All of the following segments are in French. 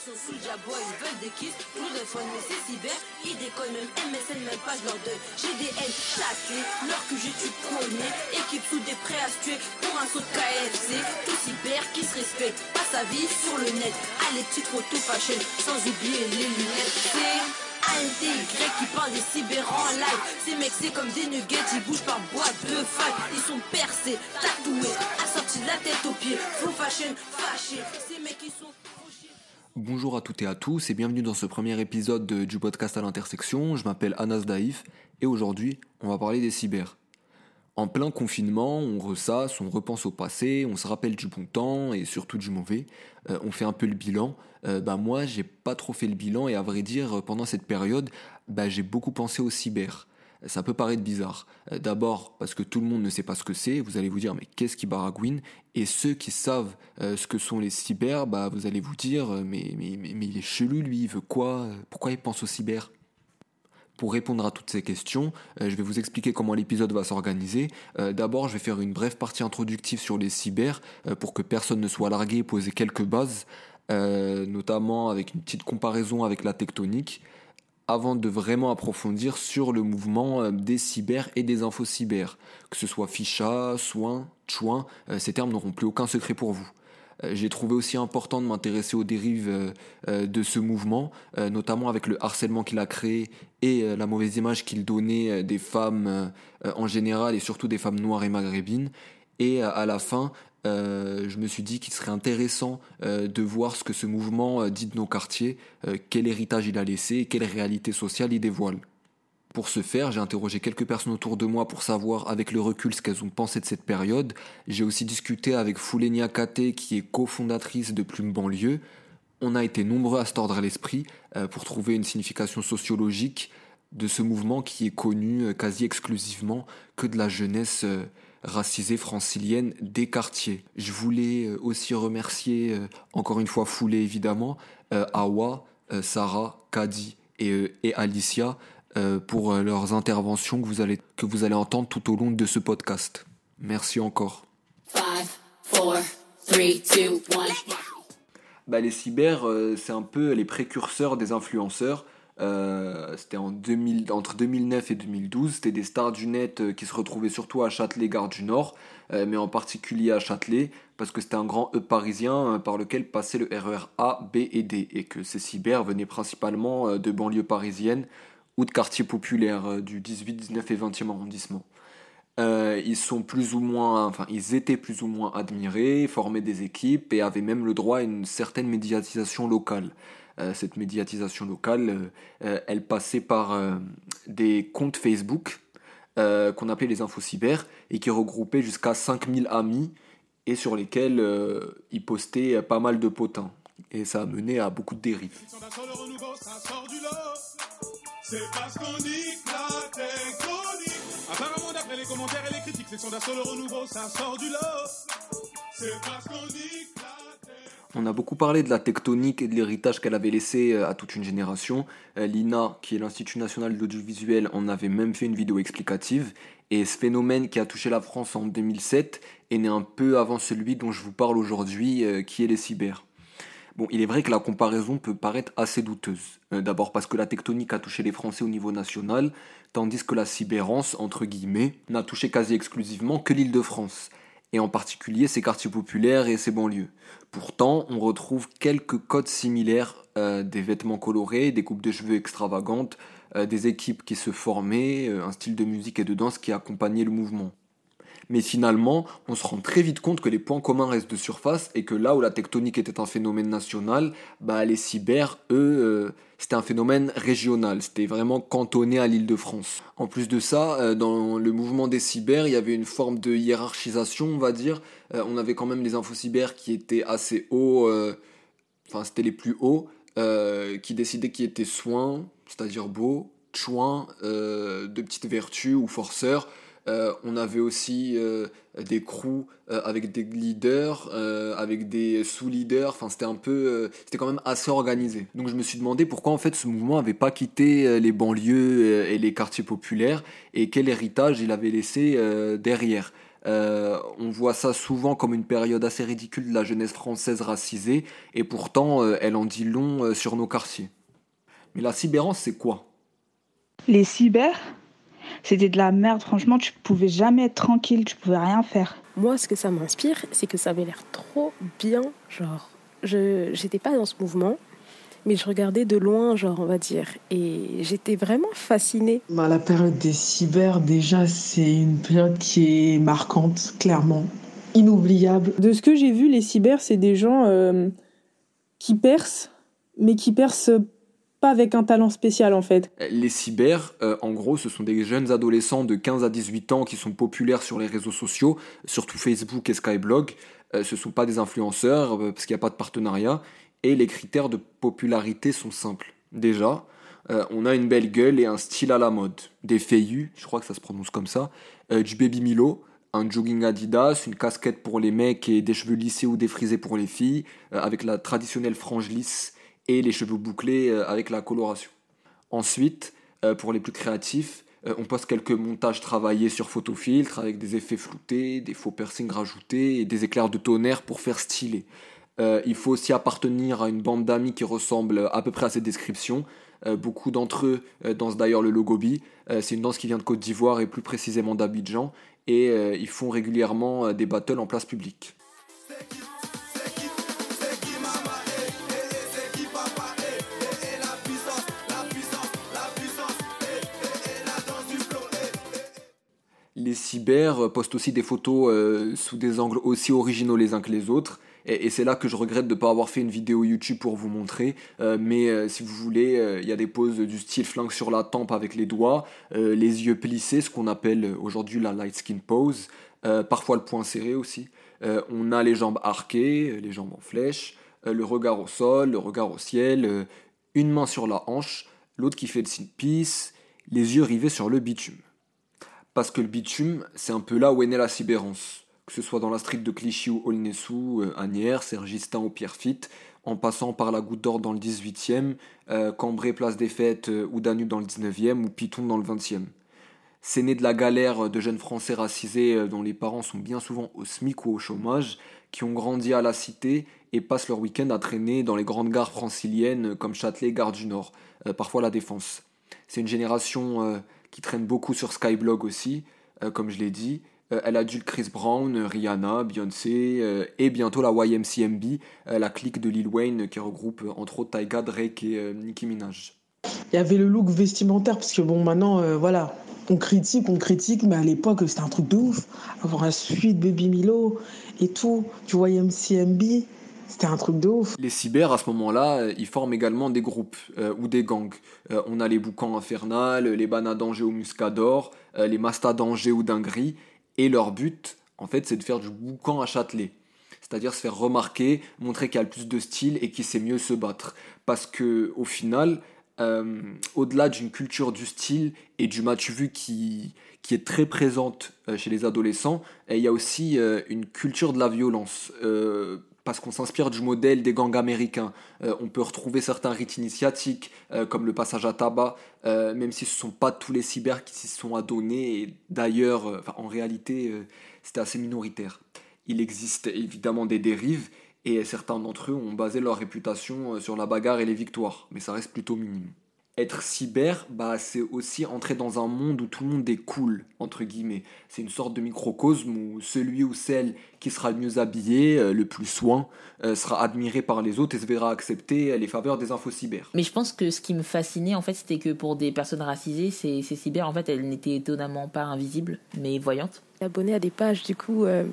sont sous le jabot, ils veulent des kiffs, nous de fun, mais c'est cyber, ils déconnent même MSN, même pas je leur donne. Haines châtelées, leur j'ai tu connais, équipe sous des prêts à se tuer pour un saut de KFC, tout cyber qui se respecte, pas sa vie sur le net, les petites photos fashion, sans oublier les lunettes, c'est ANTY qui parle des cyber en live. Ces mecs, c'est comme des nuggets, ils bougent par boîte de fac. Ils sont percés, tatoués, assortis de la tête aux pieds. Full fashion, fâchés. Ces mecs, ils sont. Bonjour à toutes et à tous et bienvenue dans ce premier épisode de- du podcast à l'intersection. Je m'appelle Anas Daïf et aujourd'hui on va parler des cyber. En plein confinement, on ressasse, on repense au passé, on se rappelle du bon temps et surtout du mauvais. Euh, on fait un peu le bilan. Euh, bah moi, j'ai pas trop fait le bilan et à vrai dire, pendant cette période, bah, j'ai beaucoup pensé au cyber. Ça peut paraître bizarre. Euh, D'abord parce que tout le monde ne sait pas ce que c'est. Vous allez vous dire mais qu'est-ce qui baragouine? Et ceux qui savent euh, ce que sont les cyber, bah vous allez vous dire euh, mais, mais, mais, mais il est chelou lui, il veut quoi? Pourquoi il pense au cyber? Pour répondre à toutes ces questions, je vais vous expliquer comment l'épisode va s'organiser. D'abord, je vais faire une brève partie introductive sur les cyber pour que personne ne soit largué et poser quelques bases, notamment avec une petite comparaison avec la tectonique, avant de vraiment approfondir sur le mouvement euh, des cyber et des infos cyber. Que ce soit ficha, soin, chouin, euh, ces termes n'auront plus aucun secret pour vous. Euh, J'ai trouvé aussi important de m'intéresser aux dérives de ce mouvement, notamment avec le harcèlement qu'il a créé et la mauvaise image qu'il donnait des femmes en général et surtout des femmes noires et maghrébines. Et euh, à la fin, euh, je me suis dit qu'il serait intéressant euh, de voir ce que ce mouvement dit de nos quartiers, quel héritage il a laissé et quelle réalité sociale il dévoile. Pour ce faire, j'ai interrogé quelques personnes autour de moi pour savoir avec le recul ce qu'elles ont pensé de cette période. J'ai aussi discuté avec Foulenia Kate qui est cofondatrice de Plume Banlieue. On a été nombreux à se tordre l'esprit euh, pour trouver une signification sociologique de ce mouvement qui est connu quasi exclusivement que de la jeunesse racisée francilienne des quartiers. Je voulais euh, aussi remercier euh, encore une fois Foulé évidemment, euh, Awa, Sarah, Kadi et, et Alicia pour leurs interventions que vous, allez, que vous allez entendre tout au long de ce podcast. Merci encore. Five, four, three, two, one. Bah, les cyber, c'est un peu les précurseurs des influenceurs. Euh, c'était en 2000, entre 2009 et 2012. C'était des stars du net euh, qui se retrouvaient surtout à Châtelet, Gare du Nord, euh, mais en particulier à Châtelet, parce que c'était un grand hub parisien par lequel passait le RER A, B et D, et que ces cyber venaient principalement de banlieues parisiennes ou de quartiers populaires du 18, 19 et 20e arrondissement. Ils sont plus ou moins, ils étaient plus ou moins admirés, formaient des équipes et avaient même le droit à une certaine médiatisation locale. Euh, cette médiatisation locale, euh, euh, elle passait par des comptes Facebook qu'on appelait les infos cyber et qui regroupaient jusqu'à 5000 amis et sur lesquels ils postaient pas mal de potins. Et ça a mené à beaucoup de dérives. Sur. C'est parce qu'on dit que la tectonique. Apparemment, d'après les commentaires et les critiques, c'est sur d'un seul renouveau, ça sort du lot. C'est parce qu'on dit que la. On a beaucoup parlé de la tectonique et de l'héritage qu'elle avait laissé euh, à toute une génération. Euh, L'INA, qui est l'Institut national de l'audiovisuel, en avait même fait une vidéo explicative. Et ce phénomène qui a touché la France en 2007 est né un peu avant celui dont je vous parle aujourd'hui, euh, qui est les cyber. Bon, il est vrai que la comparaison peut paraître assez douteuse. D'abord parce que la tectonique a touché les Français au niveau national, tandis que la cybérance, entre guillemets, n'a touché quasi exclusivement que l'île de France, et en particulier ses quartiers populaires et ses banlieues. Pourtant, on retrouve quelques codes similaires, euh, des vêtements colorés, des coupes de cheveux extravagantes, euh, des équipes qui se formaient, euh, un style de musique et de danse qui accompagnait le mouvement. Mais finalement, on se rend très vite compte que les points communs restent de surface et que là où la tectonique était un phénomène national, bah les cyber, eux, euh, c'était un phénomène régional. C'était vraiment cantonné à l'île de France. En plus de ça, euh, dans le mouvement des cyber, il y avait une forme de hiérarchisation, on va dire. Euh, on avait quand même les infos cyber qui étaient assez hauts, enfin c'était les plus hauts, qui décidaient qui étaient soins, c'est-à-dire beau, chouin, de petites vertus ou forceurs. Euh, on avait aussi euh, des crews euh, avec des leaders, avec des sous-leaders. Enfin, c'était un peu, c'était quand même assez organisé. Donc, je me suis demandé pourquoi en fait ce mouvement n'avait pas quitté les banlieues et les quartiers populaires et quel héritage il avait laissé derrière. On voit ça souvent comme une période assez ridicule de la jeunesse française racisée, et pourtant elle en dit long sur nos quartiers. Mais la cybérance, c'est quoi? Les cyber, c'était de la merde. Franchement, tu pouvais jamais être tranquille, tu pouvais rien faire. Moi, ce que ça m'inspire, c'est que ça avait l'air trop bien. Genre, je j'étais pas dans ce mouvement, mais je regardais de loin, genre, on va dire. Et j'étais vraiment fascinée. Bah, la période des cyber, déjà, c'est une période qui est marquante, clairement. Inoubliable. De ce que j'ai vu, les cyber, c'est des gens euh, qui percent, mais qui percent pas avec un talent spécial en fait. Les cyber, euh, en gros, ce sont des jeunes adolescents de 15 à 18 ans qui sont populaires sur les réseaux sociaux, surtout Facebook et Skyblog. Euh, ce ne sont pas des influenceurs euh, parce qu'il n'y a pas de partenariat. Et les critères de popularité sont simples. Déjà, euh, on a une belle gueule et un style à la mode. Des feius, je crois que ça se prononce comme ça. euh, du baby Milo, un jogging Adidas, une casquette pour les mecs et des cheveux lissés ou défrisés pour les filles, euh, avec la traditionnelle frange lisse et les cheveux bouclés euh, avec la coloration. Ensuite, euh, pour les plus créatifs, euh, on poste quelques montages travaillés sur photofiltre avec des effets floutés, des faux piercings rajoutés et des éclairs de tonnerre pour faire stylé. Il faut aussi appartenir à une bande d'amis qui ressemble à peu près à cette description. Beaucoup d'entre eux dansent d'ailleurs le logobi. Euh, c'est une danse qui vient de Côte d'Ivoire et plus précisément d'Abidjan. Et ils font régulièrement des battles en place publique. Les cyber postent aussi des photos euh, sous des angles aussi originaux les uns que les autres. Et, c'est là que je regrette de ne pas avoir fait une vidéo YouTube pour vous montrer. Euh, mais euh, si vous voulez, euh, il y a des poses du style flingue sur la tempe avec les doigts, euh, les yeux plissés, ce qu'on appelle euh, aujourd'hui la light skin pose. euh, parfois le poing serré aussi. Euh, on a les jambes arquées, euh, les jambes en flèche, euh, le regard au sol, le regard au ciel, euh, une main sur la hanche, l'autre qui fait le signe peace, les yeux rivés sur le bitume. Parce que le bitume, c'est un peu là où est née la cybérance. Que ce soit dans la street de Clichy ou Aulnay-sous, euh, Agnières, Sergistin ou Pierrefitte, en passant par la Goutte d'Or dans le 18e, euh, Cambrai, Place des Fêtes euh, ou Danube dans le 19e ou Piton dans le 20e. C'est né de la galère de jeunes Français racisés dont les parents sont bien souvent au SMIC ou au chômage, qui ont grandi à la cité et passent leur week-end à traîner dans les grandes gares franciliennes comme Châtelet, Gare du Nord, parfois la Défense. C'est une génération qui traîne beaucoup sur Skyblog aussi, euh, comme je l'ai dit. Euh, elle adulte Chris Brown, Rihanna, Beyoncé euh, et bientôt la YMCMB, euh, la clique de Lil Wayne qui regroupe entre autres Tyga, Drake et Nicki Minaj. Il y avait le look vestimentaire, parce que bon, maintenant, voilà, on critique, on critique, mais à l'époque, c'était un truc de ouf. Avoir un suite Baby Milo et tout, du YMCMB, c'était un truc de ouf. Les cyber, à ce moment-là, euh, ils forment également des groupes euh, ou des gangs. Euh, on a les Boucans Infernal, les Banas d'Angers ou Muscador, les Mastas d'Angers ou Dingri. Et leur but, en fait, c'est de faire du boucan à Châtelet. C'est-à-dire se faire remarquer, montrer qu'il y a le plus de style et qu'il sait mieux se battre. Parce que au final, au-delà d'une culture du style et du matu vu qui, qui est très présente chez les adolescents, euh, il y a aussi une culture de la violence. Parce qu'on s'inspire du modèle des gangs américains. Euh, on peut retrouver certains rites initiatiques, euh, comme le passage à tabac, euh, même si ce ne sont pas tous les cyber qui s'y sont adonnés. D'ailleurs, en réalité, c'était assez minoritaire. Il existe évidemment des dérives, et certains d'entre eux ont basé leur réputation sur la bagarre et les victoires, mais ça reste plutôt minime. Être cyber, bah, c'est aussi entrer dans un monde où tout le monde est cool, entre guillemets. C'est une sorte de microcosme où celui ou celle qui sera le mieux habillé, euh, le plus soin, euh, sera admiré par les autres et se verra accepter euh, les faveurs des infos cyber. Mais je pense que ce qui me fascinait, en fait, c'était que pour des personnes racisées, ces, ces cyber, en fait, elles n'étaient étonnamment pas invisibles, mais voyantes. Abonné à des pages du coup euh,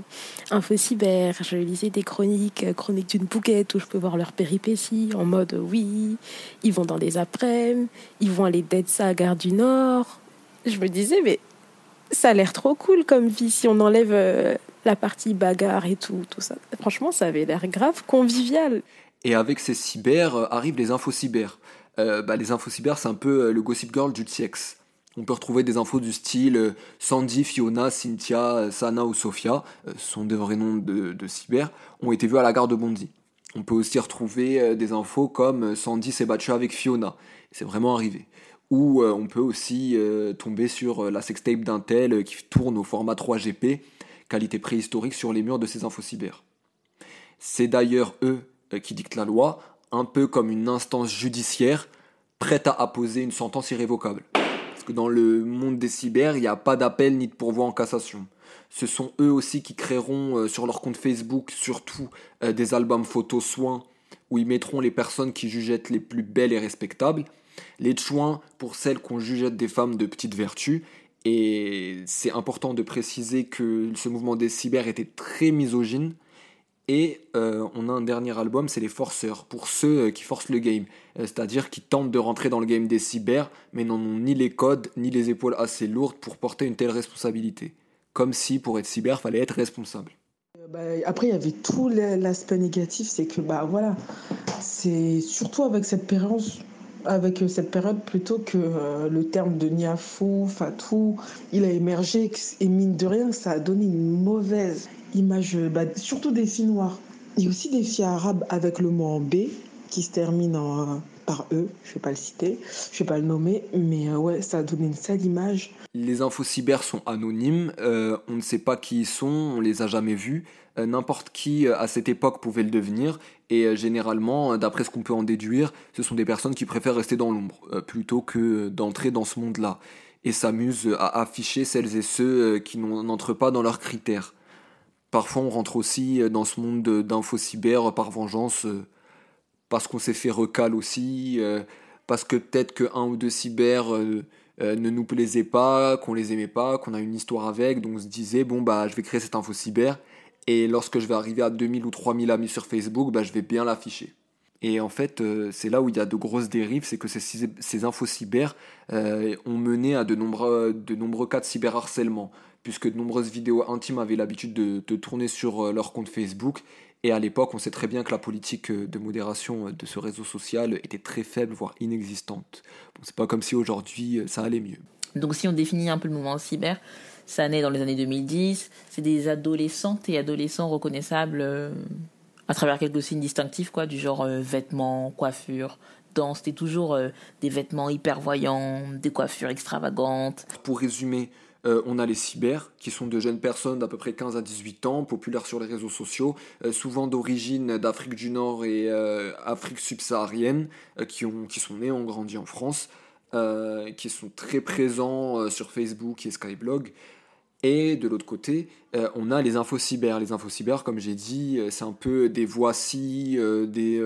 Info Cyber, je lisais des chroniques, euh, chroniques d'une bouquette où je peux voir leurs péripéties en mode euh, oui, ils vont dans des après-midi, ils vont aller d'Edsa à Gare du Nord. Je me disais mais ça a l'air trop cool comme vie si on enlève euh, la partie bagarre et tout, tout ça. Franchement, ça avait l'air grave convivial. Et avec ces cyber arrivent les infos cyber. Bah, les infos cyber, c'est un peu le gossip girl du TX. On peut retrouver des infos du style euh, Sandy, Fiona, Cynthia, euh, Sana ou Sophia, euh, sont des vrais noms de, cyber, ont été vus à la gare de Bondy. On peut aussi retrouver des infos comme Sandy s'est battue avec Fiona. C'est vraiment arrivé. Ou on peut aussi tomber sur la sextape d'un tel qui tourne au format 3GP, qualité préhistorique sur les murs de ces infocyber. C'est d'ailleurs eux qui dictent la loi, un peu comme une instance judiciaire prête à apposer une sentence irrévocable. Que dans le monde des cyber, il n'y a pas d'appel ni de pourvoi en cassation. Ce sont eux aussi qui créeront euh, sur leur compte Facebook surtout euh, des albums photos soins où ils mettront les personnes qui jugent être les plus belles et respectables, les chouins pour celles qu'on juge des femmes de petite vertu. Et c'est important de préciser que ce mouvement des cyber était très misogyne. Et euh, on a un dernier album, c'est les forceurs, pour ceux qui forcent le game, c'est-à-dire qui tentent de rentrer dans le game des cyber, mais n'en ont ni les codes, ni les épaules assez lourdes pour porter une telle responsabilité comme si pour être cyber, fallait être responsable. Bah, après, il y avait tout l'aspect négatif, c'est que bah voilà, c'est surtout avec cette période, plutôt que euh, le terme de Niafou, Fatou, il a émergé et mine de rien, ça a donné une mauvaise image, bah, surtout des filles noires. Il y a aussi des filles arabes avec le mot en B qui se termine en par eux, je vais pas le citer, je vais pas le nommer, mais euh, ouais, ça a donné une sale image. Les infos cyber sont anonymes, euh, on ne sait pas qui ils sont, on les a jamais vus. Euh, n'importe qui à cette époque pouvait le devenir, et généralement, d'après ce qu'on peut en déduire, ce sont des personnes qui préfèrent rester dans l'ombre plutôt que d'entrer dans ce monde-là, et s'amusent à afficher celles et ceux qui n'entrent pas dans leurs critères. Parfois, on rentre aussi dans ce monde d'infos cyber par vengeance parce qu'on s'est fait recal aussi, euh, parce que peut-être que un ou deux cyber euh, euh, ne nous plaisaient pas, qu'on les aimait pas, qu'on a une histoire avec, donc on se disait bon bah je vais créer cette info cyber et lorsque je vais arriver à 2000 ou 3000 amis sur Facebook, bah je vais bien l'afficher. Et en fait, c'est là où il y a de grosses dérives, c'est que ces, ces infos cyber ont mené à de nombreux, de nombreux cas de cyberharcèlement, puisque de nombreuses vidéos intimes avaient l'habitude de, de, tourner sur leur compte Facebook, et à l'époque, on sait très bien que la politique euh, de modération euh, de ce réseau social était très faible, voire inexistante. Bon, c'est pas comme si aujourd'hui euh, ça allait mieux. Donc si on définit un peu le mouvement cyber, ça naît dans les années 2010. C'est des adolescentes et adolescents reconnaissables à travers quelques signes distinctifs, quoi, du genre vêtements, coiffure, danse. C'était toujours des vêtements hyper voyants, des coiffures extravagantes. Pour résumer, euh, on a les cyber, qui sont de jeunes personnes d'à peu près 15 à 18 ans, populaires sur les réseaux sociaux, euh, souvent d'origine d'Afrique du Nord et euh, Afrique subsaharienne, qui, qui sont nés, ont grandi en France, qui sont très présents sur Facebook et Skyblog, et de l'autre côté, euh, on a les infos cyber. Les infos cyber, comme j'ai dit, euh, c'est un peu des voici, euh, des,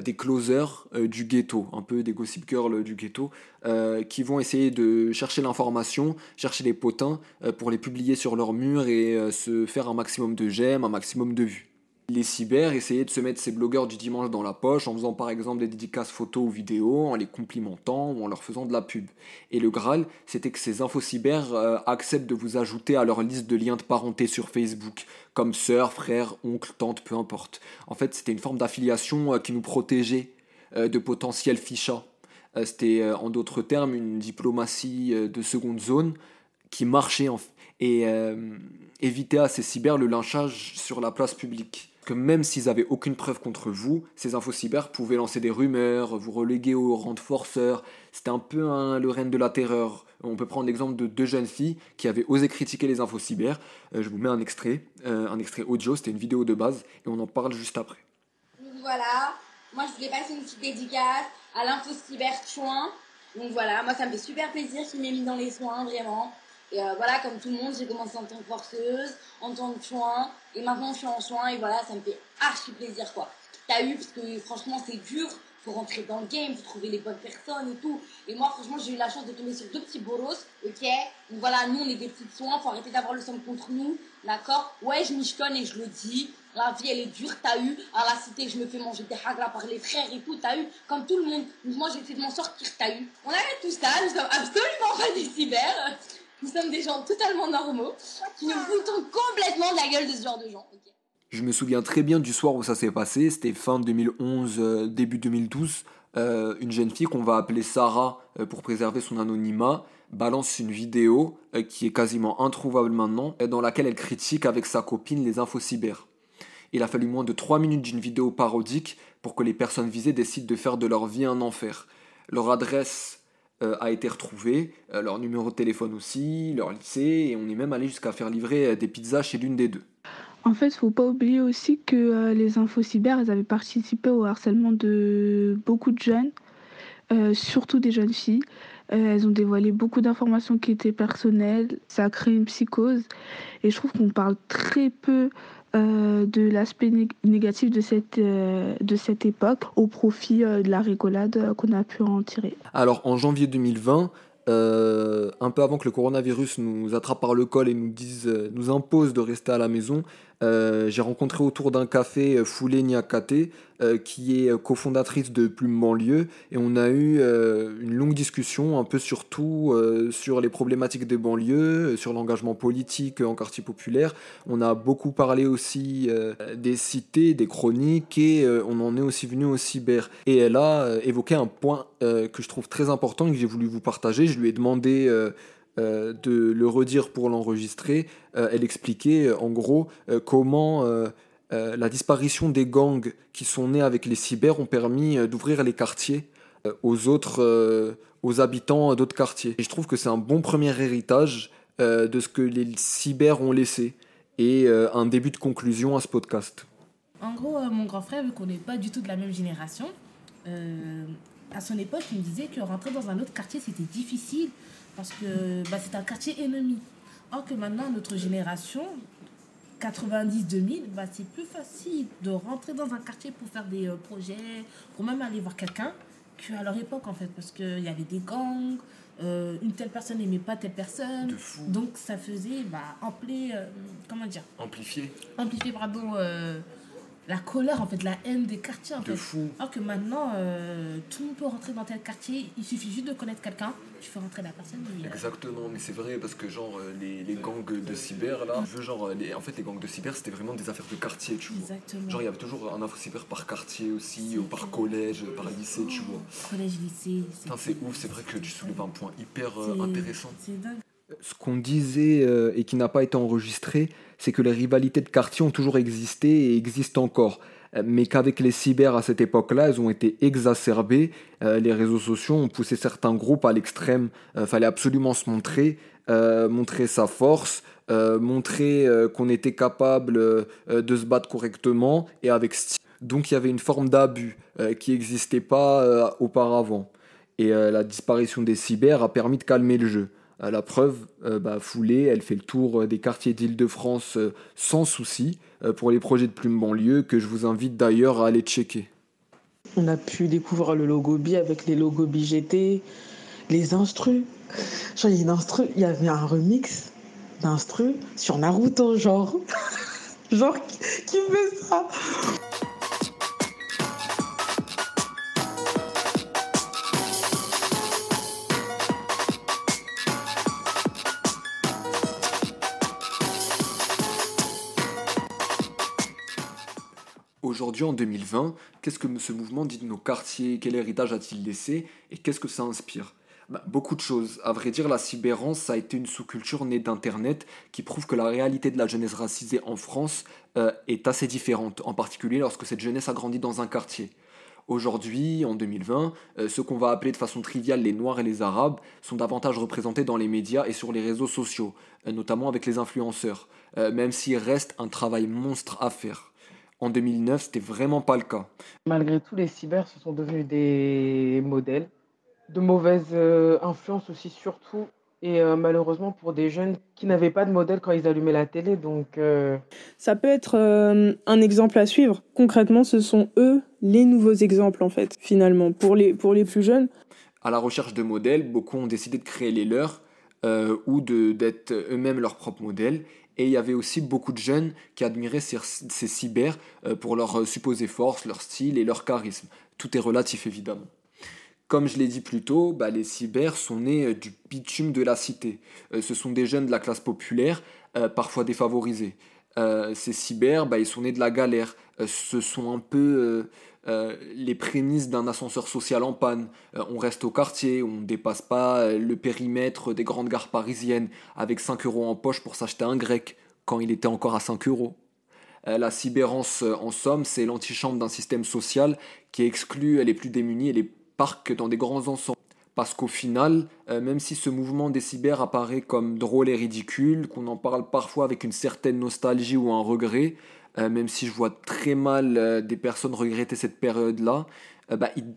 des closers du ghetto, un peu des gossip girls du ghetto, qui vont essayer de chercher l'information, chercher les potins pour les publier sur leur mur et se faire un maximum de j'aime, un maximum de vues les cyber essayaient de se mettre ces blogueurs du dimanche dans la poche en faisant par exemple des dédicaces photos ou vidéos, en les complimentant ou en leur faisant de la pub. Et le Graal, c'était que ces infos cyber euh, acceptent de vous ajouter à leur liste de liens de parenté sur Facebook, comme sœur, frère, oncle, tante, peu importe. En fait, c'était une forme d'affiliation euh, qui nous protégeait euh, de potentiels fichas. c'était en d'autres termes une diplomatie de seconde zone qui marchait et éviter à ces cyber le lynchage sur la place publique que même s'ils avaient aucune preuve contre vous, ces infos cyber pouvaient lancer des rumeurs, vous reléguer au rang de forceur. C'était un peu le règne de la terreur. On peut prendre l'exemple de deux jeunes filles qui avaient osé critiquer les infos cyber. Euh, je vous mets un extrait, euh, un extrait audio, c'était une vidéo de base, et on en parle juste après. Voilà, moi je voulais passer une petite dédicace à l'info cyber chouin. Donc voilà, moi ça me fait super plaisir qu'il m'ait mis dans les soins, vraiment. Et euh, voilà, comme tout le monde, j'ai commencé en tant que forceuse, en tant que soin, et maintenant je suis en soin, et voilà, ça me fait archi plaisir, quoi. T'as eu, parce que franchement, c'est dur, faut rentrer dans le game, faut trouver les bonnes personnes et tout. Et moi, franchement, j'ai eu la chance de tomber sur deux petits boros, ok? Donc voilà, nous, on est des petites soins, faut arrêter d'avoir le sang contre nous, d'accord? Ouais, je michetonne et je le dis. La vie, elle est dure, t'as eu. À la cité, je me fais manger des hagra par les frères et tout, t'as eu. Comme tout le monde. Moi, j'ai fait de m'en sortir, t'as eu. On arrête tout ça, nous sommes absolument pas des cyber. Nous sommes des gens totalement normaux qui nous foutons complètement de la gueule de ce genre de gens. Je me souviens très bien du soir où ça s'est passé, c'était fin 2011, euh, début 2012. Euh, une jeune fille qu'on va appeler Sarah euh, pour préserver son anonymat balance une vidéo qui est quasiment introuvable maintenant, dans laquelle elle critique avec sa copine les infos cyber. Il a fallu moins de 3 minutes d'une vidéo parodique pour que les personnes visées décident de faire de leur vie un enfer. Leur adresse a été retrouvé, euh, leur numéro de téléphone aussi, leur lycée, et on est même allé jusqu'à faire livrer euh, des pizzas chez l'une des deux. En fait, faut pas oublier aussi que euh, les infos cyber, elles avaient participé au harcèlement de beaucoup de jeunes, euh, surtout des jeunes filles. Euh, elles ont dévoilé beaucoup d'informations qui étaient personnelles. Ça a créé une psychose. Et je trouve qu'on parle très peu euh, de l'aspect nég- négatif de cette, euh, de cette époque au profit euh, de la rigolade qu'on a pu en tirer. Alors en janvier 2020, euh, un peu avant que le coronavirus nous attrape par le col et nous impose de rester à la maison, euh, j'ai rencontré autour d'un café euh, Foulé Niakate, euh, qui est cofondatrice de Plume Banlieue, et on a eu une longue discussion, un peu surtout sur les problématiques des banlieues, sur l'engagement politique en quartier populaire. On a beaucoup parlé aussi des cités, des chroniques, et on en est aussi venu au cyber. Et elle a évoqué un point que je trouve très important et que j'ai voulu vous partager. Je lui ai demandé euh, de le redire pour l'enregistrer. Euh, elle expliquait euh, en gros comment la disparition des gangs qui sont nés avec les cyber ont permis d'ouvrir les quartiers aux autres, aux habitants d'autres quartiers. Et je trouve que c'est un bon premier héritage de ce que les cyber ont laissé et un début de conclusion à ce podcast. En gros, mon grand frère, vu qu'on n'est pas du tout de la même génération, à son époque, il me disait que rentrer dans un autre quartier, c'était difficile parce que bah, c'est un quartier ennemi. Or que maintenant, notre génération, 90-2000, bah, c'est plus facile de rentrer dans un quartier pour faire des euh, projets, pour même aller voir quelqu'un, qu'à leur époque, en fait, parce qu'il y avait des gangs, euh, une telle personne n'aimait pas telle personne. Donc, ça faisait bah, euh, comment dire, Amplifié. amplifier pardon, la colère, en fait, la haine des quartiers. En De fait. fou. Alors que maintenant, euh, tout le monde peut rentrer dans tel quartier, il suffit juste de connaître quelqu'un, tu fais rentrer la personne. et, Exactement, mais c'est vrai parce que genre euh, les, les gangs de cyber là, je veux, genre euh, les- en fait les gangs de cyber c'était vraiment des affaires de quartier, tu vois. Exactement. Genre il y avait toujours un info cyber par quartier aussi, ou par collège, par lycée, tu vois. Collège, lycée. C'est ouf, c'est vrai que tu soulèves un point hyper euh, intéressant. C'est dingue. Ce qu'on disait euh, et qui n'a pas été enregistré, c'est que les rivalités de quartier ont toujours existé et existent encore. Euh, Mais qu'avec les cyber à cette époque-là, elles ont été exacerbées. Euh, les réseaux sociaux ont poussé certains groupes à l'extrême. Euh, fallait absolument se montrer, montrer sa force, montrer qu'on était capable de se battre correctement et avec style. Donc il y avait une forme d'abus qui n'existait pas auparavant. Et la disparition des cyber a permis de calmer le jeu. Euh, la preuve, euh, bah, Foulée, elle fait le tour euh, des quartiers d'Île-de-France sans souci pour les projets de Plume Banlieue que je vous invite d'ailleurs à aller checker. On a pu découvrir le logo BI avec les logos BGT, les instrus. Genre, il y instru, il y avait un remix d'instru sur Naruto, genre. genre, qui fait ça? Aujourd'hui, en 2020, qu'est-ce que ce mouvement dit de nos quartiers? Quel héritage a-t-il laissé? Et qu'est-ce que ça inspire? Bah, Beaucoup de choses. À vrai dire, la cybérance, ça a été une sous-culture née d'Internet qui prouve que la réalité de la jeunesse racisée en France euh, est assez différente, en particulier lorsque cette jeunesse a grandi dans un quartier. Aujourd'hui, en 2020, euh, ce qu'on va appeler de façon triviale les Noirs et les Arabes sont davantage représentés dans les médias et sur les réseaux sociaux, euh, notamment avec les influenceurs, euh, même s'il reste un travail monstre à faire. En 2009, c'était vraiment pas le cas. Malgré tout, les cyber se sont devenus des modèles. De mauvaises euh, influences aussi, surtout. Et euh, malheureusement pour des jeunes qui n'avaient pas de modèle quand ils allumaient la télé. Donc, euh, Ça peut être euh, un exemple à suivre. Concrètement, ce sont eux les nouveaux exemples, en fait, finalement. Pour les, pour les plus jeunes, À la recherche de modèles, beaucoup ont décidé de créer les leurs euh, ou de- d'être eux-mêmes leurs propres modèles. Et il y avait aussi beaucoup de jeunes qui admiraient ces, ces cyber euh, pour leur euh, supposée force, leur style et leur charisme. Tout est relatif évidemment. Comme je l'ai dit plus tôt, bah, les cyber sont nés euh, du bitume de la cité. Ce sont des jeunes de la classe populaire, parfois défavorisés. Ces cyber, bah, ils sont nés de la galère. Ce sont un peu euh, les prémices d'un ascenseur social en panne. Euh, on reste au quartier, on ne dépasse pas euh, le périmètre des grandes gares parisiennes avec 5 euros en poche pour s'acheter un grec quand il était encore à 5 euros. La cybérance, en somme, c'est l'antichambre d'un système social qui exclut les plus démunis et les parque dans des grands ensembles. parce qu'au final, même si ce mouvement des cyber apparaît comme drôle et ridicule, qu'on en parle parfois avec une certaine nostalgie ou un regret, euh, même si je vois très mal euh, des personnes regretter cette période-là, bah, il,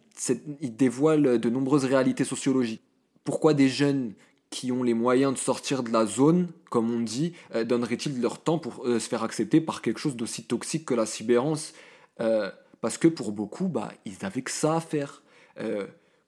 il, dévoile de nombreuses réalités sociologiques. Pourquoi des jeunes qui ont les moyens de sortir de la zone, comme on dit, donneraient-ils leur temps pour se faire accepter par quelque chose d'aussi toxique que la cyberance Parce que pour beaucoup, bah, ils n'avaient que ça à faire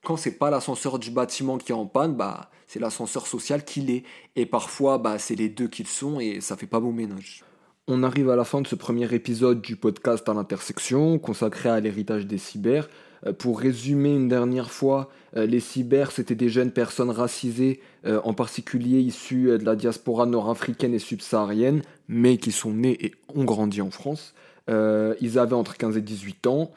quand c'est pas l'ascenseur du bâtiment qui est en panne, bah, c'est l'ascenseur social qui l'est. Et parfois, bah, c'est les deux qui le sont et ça fait pas bon ménage. On arrive à la fin de ce premier épisode du podcast à l'intersection consacré à l'héritage des cyber. Euh, pour résumer une dernière fois, euh, les cyber, c'était des jeunes personnes racisées, euh, en particulier issues de la diaspora nord-africaine et subsaharienne, mais qui sont nés et ont grandi en France. ils avaient entre 15 et 18 ans,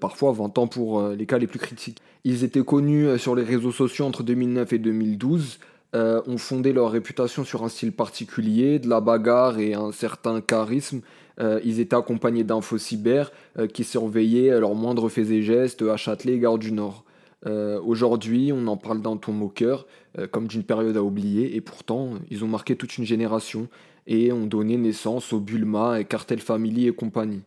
parfois 20 ans pour les cas les plus critiques. Ils étaient connus sur les réseaux sociaux entre 2009 et 2012, euh, ont fondé leur réputation sur un style particulier, de la bagarre et un certain charisme. Euh, ils étaient accompagnés d'infos cyber qui surveillaient leurs moindres faits et gestes à Châtelet et Gare du Nord. Aujourd'hui, on en parle d'un ton moqueur, comme d'une période à oublier, et pourtant, ils ont marqué toute une génération et ont donné naissance au Bulma et Cartel Family et compagnie.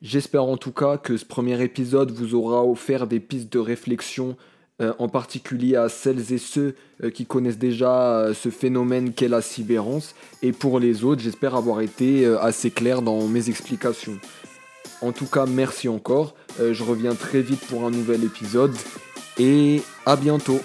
J'espère en tout cas que ce premier épisode vous aura offert des pistes de réflexion, euh, en particulier à celles et ceux euh, qui connaissent déjà euh, ce phénomène qu'est la cyberance, et pour les autres, j'espère avoir été assez clair dans mes explications. En tout cas, merci encore, je reviens très vite pour un nouvel épisode, et à bientôt